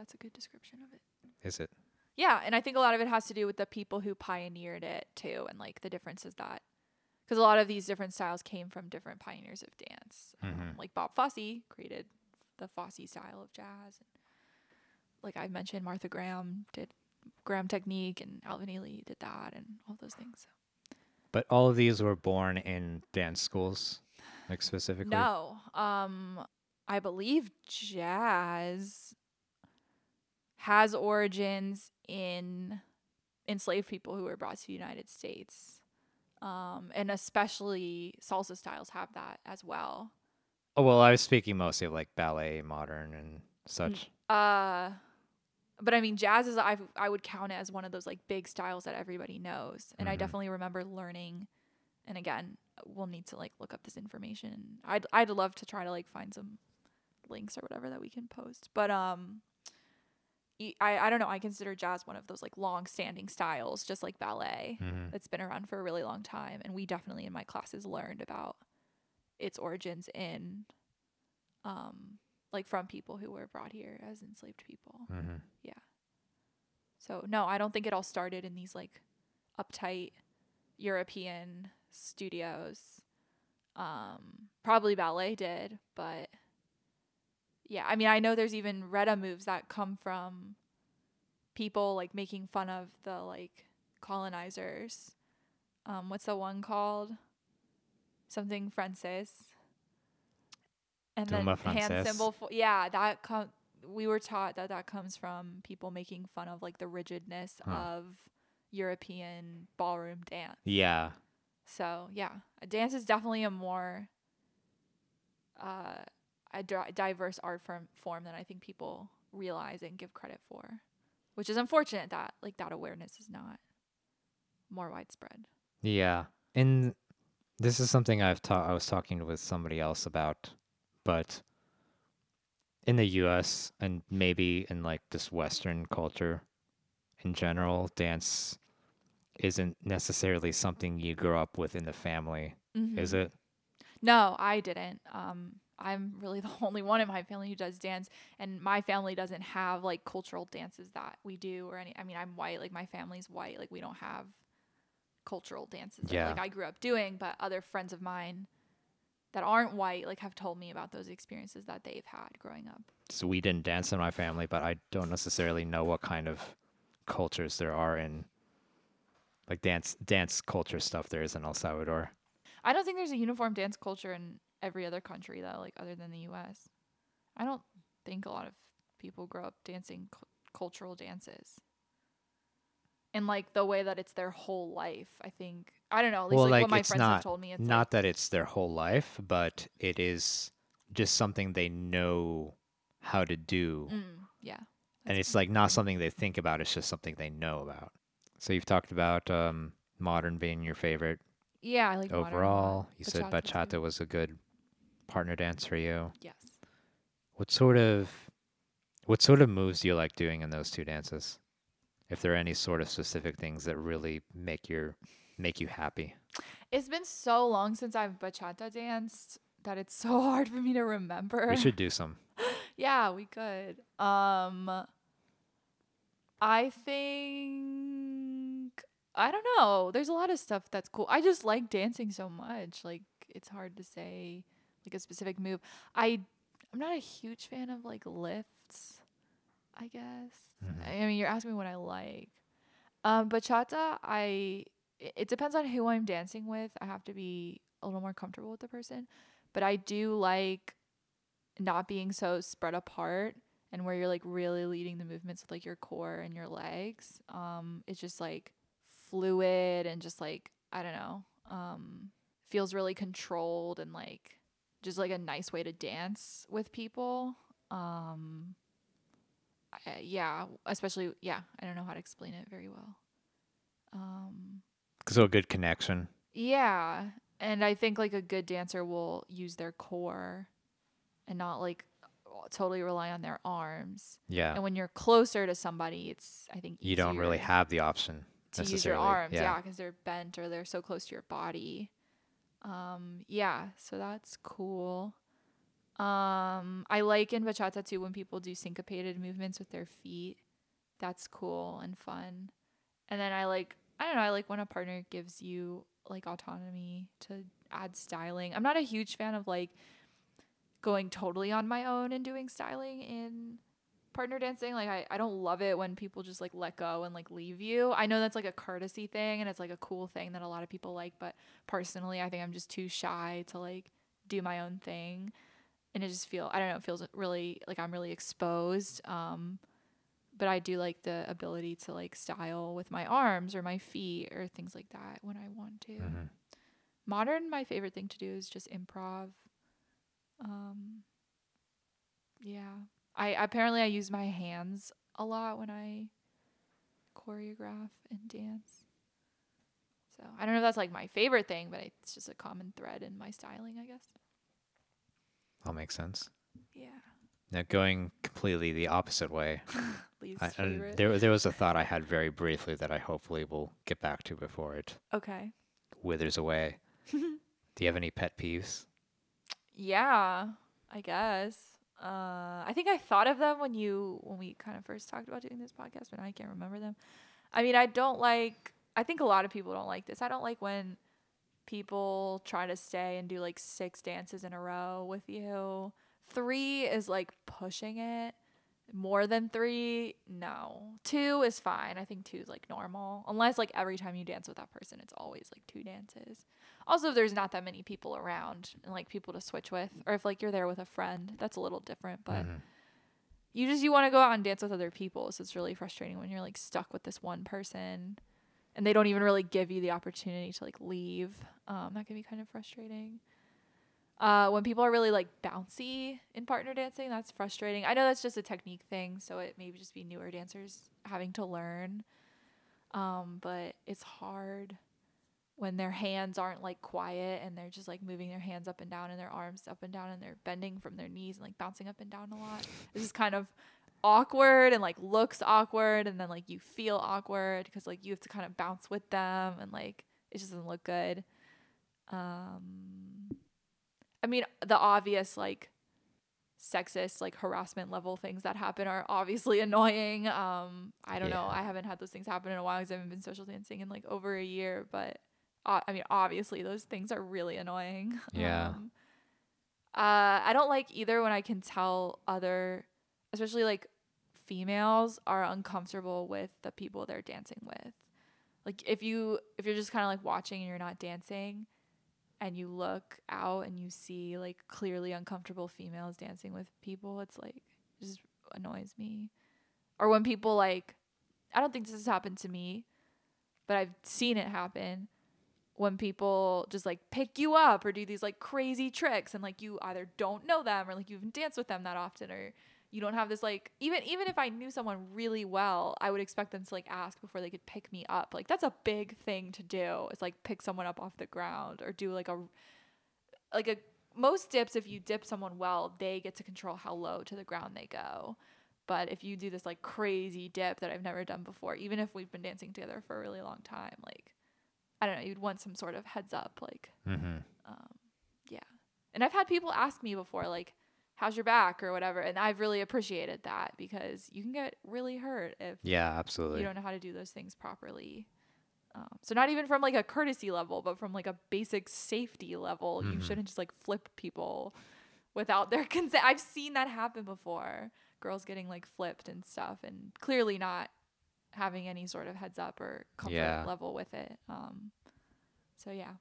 That's a good description of it. Is it? Yeah, and I think a lot of it has to do with the people who pioneered it too, and like the differences that, because a lot of these different styles came from different pioneers of dance. Um, Mhm. like Bob Fosse created the Fosse style of jazz, and like I mentioned, Martha Graham did Graham technique, and Alvin Ailey did that, and all those things. But all of these were born in dance schools, like specifically. No, um, I believe jazz has origins in enslaved people who were brought to the United States, um, and especially salsa styles have that as well. Oh well, I was speaking mostly of like ballet, modern, and such. Uh, but I mean, jazz is I I would count it as one of those like big styles that everybody knows, and I Mhm. definitely remember learning. And again, we'll need to like look up this information. I'd I'd love to try to like find some links or whatever that we can post. But um, I I don't know. I consider jazz one of those like long standing styles, just like ballet. Mhm. That's been around for a really long time, and we definitely in my classes learned about its origins in, um, like from people who were brought here as enslaved people. Mhm. So no, I don't think it all started in these like uptight European studios. Um, probably ballet did, but yeah, I mean, I know there's even Retta moves that come from people like making fun of the like colonizers. Um, what's the one called? Something Frances. And Duma then hand symbol. For, yeah, that com- we were taught that that comes from people making fun of like the rigidness Huh. of European ballroom dance. Yeah. So yeah, a dance is definitely a more uh, a di- diverse art form form than I think people realize and give credit for, which is unfortunate that like that awareness is not more widespread. Yeah. And this is something I've ta- I was talking with somebody else about, but in the US and maybe in like this western culture in general, dance isn't necessarily something you grow up with in the family, is Mhm. it? No, I didn't. Um, I'm really the only one in my family who does dance, and my family doesn't have like cultural dances that we do or any. I mean, I'm white. Like my family's white. Like we don't have cultural dances that Yeah. like I grew up doing. But other friends of mine that aren't white like have told me about those experiences that they've had growing up. So we didn't dance in my family, but I don't necessarily know what kind of cultures there are in like dance dance culture stuff there is in El Salvador. I don't think there's a uniform dance culture in every other country though, like other than the U.S. I don't think a lot of people grow up dancing cu- cultural dances. In like the way that it's their whole life, I think. I don't know. At least Well, like, like, what my friends have not- told me, it's Not that it's their whole life, but it is just something they know how to do. mm, yeah. and it's like not something they think about, it's just something they know about. So you've talked about um, modern being your favorite yeah, I like modern overall. You said Bachata, too. bachata was a good partner dance for you. Yes. What sort of what sort of moves do you like doing in those two dances? If there are any sort of specific things that really make your make you happy. It's been so long since I've bachata danced that it's so hard for me to remember. We should do some. yeah, we could. Um I think I don't know. There's a lot of stuff that's cool. I just like dancing so much. Like it's hard to say like a specific move. I I'm not a huge fan of like lifts. I guess. Mhm. I mean, you're asking me what I like. Um, bachata, I it it depends on who I'm dancing with. I have to be a little more comfortable with the person, but I do like not being so spread apart and where you're like really leading the movements with like your core and your legs. Um, it's just like fluid and just like I don't know. Um, feels really controlled and like just like a nice way to dance with people. Um, I, yeah, especially yeah, I don't know how to explain it very well. Um, So a good connection. yeah, and I think like a good dancer will use their core and not like totally rely on their arms. Yeah. And when you're closer to somebody, it's I think You don't really have the option to use your arms, Yeah. yeah, because they're bent or they're so close to your body. Um, yeah, so that's cool. Um, I like in bachata too when people do syncopated movements with their feet. That's cool and fun. And then I like I don't know, I like when a partner gives you like autonomy to add styling. I'm not a huge fan of like going totally on my own and doing styling in partner dancing. Like I, I don't love it when people just like let go and like leave you. I know that's like a courtesy thing and it's like a cool thing that a lot of people like, but personally I think I'm just too shy to like do my own thing. And it just feel I don't know, it feels really like I'm really exposed. Um but I do like the ability to like style with my arms or my feet or things like that when I want to. Mhm. Modern, my favorite thing to do is just improv. Um, yeah, I apparently I use my hands a lot when I choreograph and dance. So I don't know if that's like my favorite thing, but it's just a common thread in my styling, I guess. All makes sense. Yeah, Now going completely the opposite way. least I, I- there there was a thought I had very briefly that I hopefully will get back to before it okay. withers away. Do you have any pet peeves? Yeah, I guess. Uh, I think I thought of them when you when we kind of first talked about doing this podcast, but I can't remember them. I mean, I don't like. I think a lot of people don't like this. I don't like when people try to stay and do like six dances in a row with you. Three is like pushing it. More than three, no. Two is fine. I think two is like normal. Unless like every time you dance with that person, it's always like two dances. Also, if there's not that many people around and like people to switch with, or if like you're there with a friend, that's a little different. But Mhm. you just you want to go out and dance with other people, so it's really frustrating when you're like stuck with this one person, and they don't even really give you the opportunity to like leave. Um, that can be kind of frustrating. Uh, when people are really like bouncy in partner dancing, that's frustrating. I know that's just a technique thing, so it may just be newer dancers having to learn. Um, but it's hard when their hands aren't like quiet and they're just like moving their hands up and down and their arms up and down and they're bending from their knees and like bouncing up and down a lot. It's just kind of awkward and like looks awkward and then like you feel awkward because like you have to kind of bounce with them and like it just doesn't look good. Um I mean the obvious like sexist like harassment level things that happen are obviously annoying. Um I don't know. I haven't had those things happen in a while because I haven't been social dancing in like over a year, but uh, I mean obviously those things are really annoying. Yeah. Um, uh I don't like either when I can tell other especially like females are uncomfortable with the people they're dancing with. Like if you if you're just kind of like watching and you're not dancing and you look out and you see like clearly uncomfortable females dancing with people, it's like it just annoys me. Or when people like I don't think this has happened to me, but I've seen it happen when people just like pick you up or do these like crazy tricks and like you either don't know them or like you haven't danced with them that often or you don't have this like even even if I knew someone really well, I would expect them to like ask before they could pick me up. Like that's a big thing to do. it's like pick someone up off the ground or do like a like a most dips if you dip someone well, they get to control how low to the ground they go. But if you do this like crazy dip that I've never done before, even if we've been dancing together for a really long time, like I don't know, you'd want some sort of heads up like Mm-hmm. um, yeah. And I've had people ask me before, like, how's your back or whatever. And I've really appreciated that because you can get really hurt if Yeah, absolutely. you don't know how to do those things properly. Um, so not even from like a courtesy level, but from like a basic safety level, you Mhm. shouldn't just like flip people without their consent. I've seen that happen before. Girls getting like flipped and stuff, and clearly not having any sort of heads up or comfort Yeah. level with it. Um, so yeah,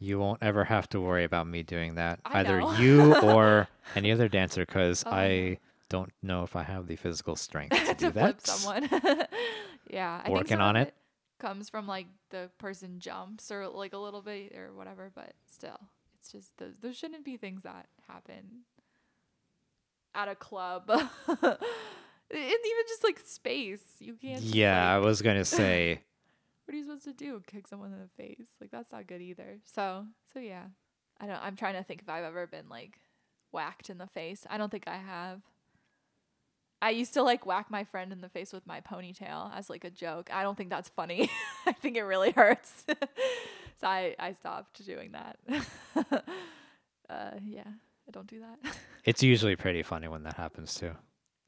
You won't ever have to worry about me doing that, I either know. you or any other dancer, because Oh, I don't know if I have the physical strength to, do to flip that. someone. yeah, I think Working on of it. comes from like the person jumps or like a little bit or whatever, but still, it's just those those shouldn't be things that happen at a club. it's even just like space. You can't. Yeah, I was gonna say. What are you supposed to do? Kick someone in the face? Like that's not good either. So so yeah, I don't. I'm trying to think if I've ever been like whacked in the face. I don't think I have. I used to like whack my friend in the face with my ponytail as like a joke. I don't think that's funny. I think it really hurts. so I I stopped doing that. uh yeah, I don't do that. It's usually pretty funny when that happens too.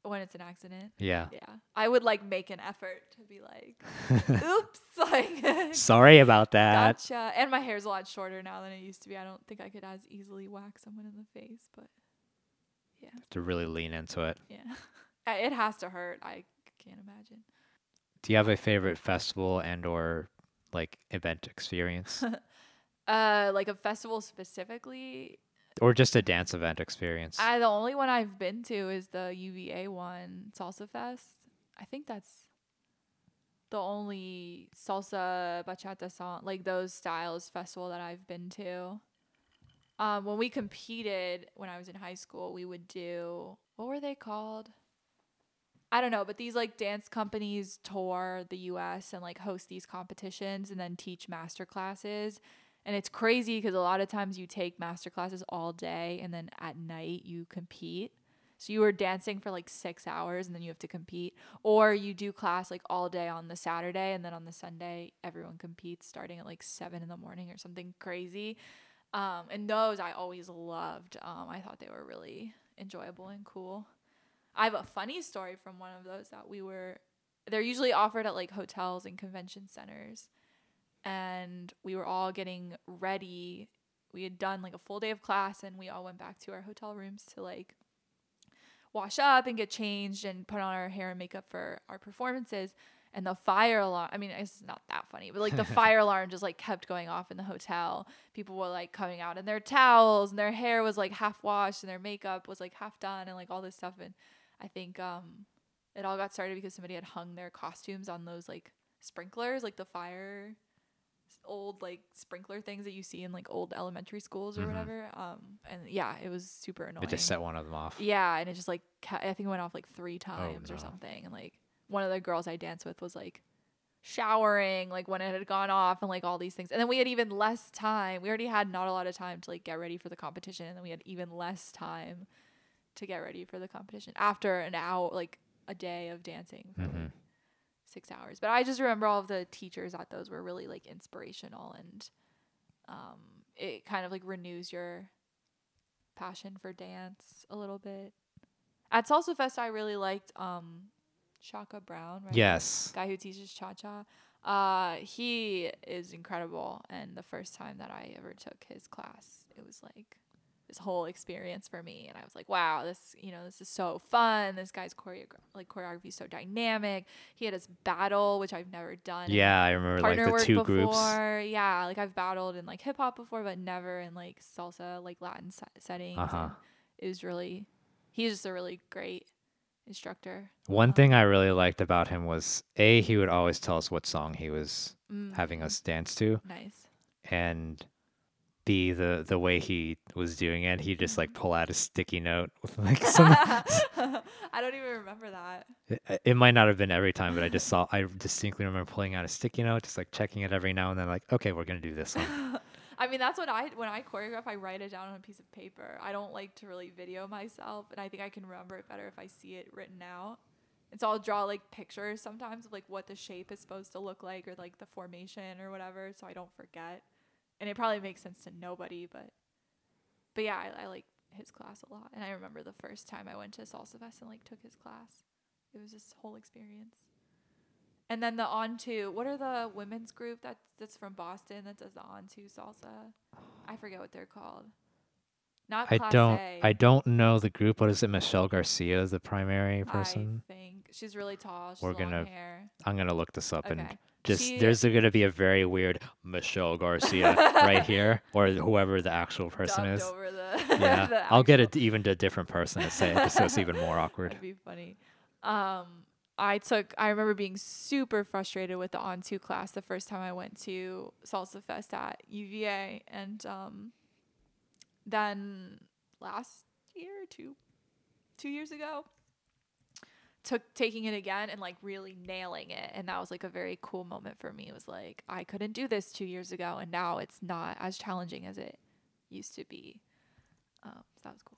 When it's an accident. Yeah. Yeah. I would like make an effort to be like, oops, like Sorry about that. Gotcha. And my hair's a lot shorter now than it used to be. I don't think I could as easily whack someone in the face, but yeah. To really lean into it. yeah. It has to hurt. I can't imagine. Do you have a favorite festival and or like event experience? Uh like a festival specifically, or just a dance event experience? I the only one I've been to is the UVA one, Salsa Fest. I think that's the only salsa, bachata song, like those styles festival that I've been to. Um, when we competed when I was in high school, we would do what were they called? I don't know, but these like dance companies tour the US and like host these competitions and then teach master classes. And it's crazy because a lot of times you take master classes all day and then at night you compete. So you were dancing for like six hours and then you have to compete. Or you do class like all day on the Saturday and then on the Sunday everyone competes starting at like seven in the morning or something crazy. Um, and those I always loved. Um, I thought they were really enjoyable and cool. I have a funny story from one of those that we were they're usually offered at like hotels and convention centers. And we were all getting ready. We had done like a full day of class and we all went back to our hotel rooms to like wash up and get changed and put on our hair and makeup for our performances. And the fire alarm, I mean, it's not that funny, but like the fire alarm just like kept going off in the hotel. People were like coming out in their towels and their hair was like half washed and their makeup was like half done and like all this stuff. And I think um, it all got started because somebody had hung their costumes on those like sprinklers, like the fire old like sprinkler things that you see in like old elementary schools or Mhm. whatever. Um, and yeah, it was super annoying. it just set one of them off. Yeah, and it just like ca- I think it went off like three times no. or something, and like one of the girls I danced with was like showering like when it had gone off and like all these things, and then we had even less time. We already had not a lot of time to like get ready for the competition, and then we had even less time to get ready for the competition after an hour, like a day of dancing Mhm. Six hours. But I just remember all of the teachers at those were really like inspirational and um, it kind of like renews your passion for dance a little bit. At Salsa Fest, I really liked um, Shaka Brown, right? Yes. Guy who teaches cha cha. Uh, he is incredible. And the first time that I ever took his class, it was like this whole experience for me. And I was like, wow, this, you know, this is so fun. This guy's like choreography is so dynamic. He had his battle, which I've never done. Yeah, I remember like the work two before. groups. Yeah, like I've battled in like hip hop before, but never in like salsa, like Latin se- settings. Uh-huh. It was really, he's just a really great instructor. One thing I really liked about him was A, he would always tell us what song he was Mm, having us dance to. nice. And B, the the way he was doing it, he just Mm-hmm. like pull out a sticky note with like some I don't even remember that. it, it might not have been every time, but I just saw I distinctly remember pulling out a sticky note, just like checking it every now and then, like, okay, we're gonna do this one. I mean, that's what I when I choreograph, I write it down on a piece of paper. I don't like to really video myself, and I think I can remember it better if I see it written out. And so I'll draw like pictures sometimes of like what the shape is supposed to look like or like the formation or whatever, so I don't forget. And it probably makes sense to nobody, but but yeah, I, I like his class a lot. And I remember the first time I went to Salsa Fest and like took his class. It was this whole experience. And then the On Two. What are the women's group that's that's from Boston that does the On Two salsa? I forget what they're called. Not I don't I don't know the group. What is it? Michelle Garcia, is the primary person. I think she's really tall. She's We're gonna hair. I'm gonna look this up and Okay. Just She- there's gonna be a very weird Michelle Garcia right here, or whoever the actual person is. the. Yeah, the I'll get a, even a different person to say it, so it's even more awkward. That'd be funny. Um, I took. I remember being super frustrated with the On Two class the first time I went to Salsa Fest at UVA, and um, then last year, two, two years ago, took taking it again and like really nailing it, and that was like a very cool moment for me. It was like I couldn't do this two years ago, and now it's not as challenging as it used to be. Um, so that was cool.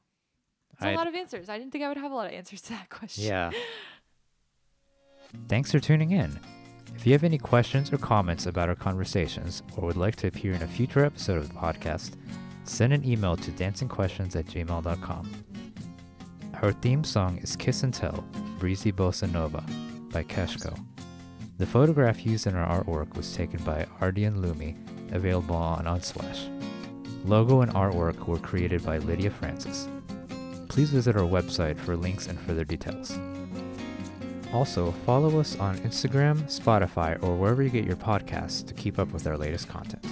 It's a lot of answers. I didn't think I would have a lot of answers to that question. Yeah. Thanks for tuning in. If you have any questions or comments about our conversations or would like to appear in a future episode of the podcast, send an email to dancingquestions at gmail.com. Our theme song is Kiss and Tell, Breezy Bossa Nova by Keshko. The photograph used in our artwork was taken by Ardian Lumi, available on Unsplash. Logo and artwork were created by Lydia Francis. Please visit our website for links and further details. Also, follow us on Instagram, Spotify, or wherever you get your podcasts to keep up with our latest content.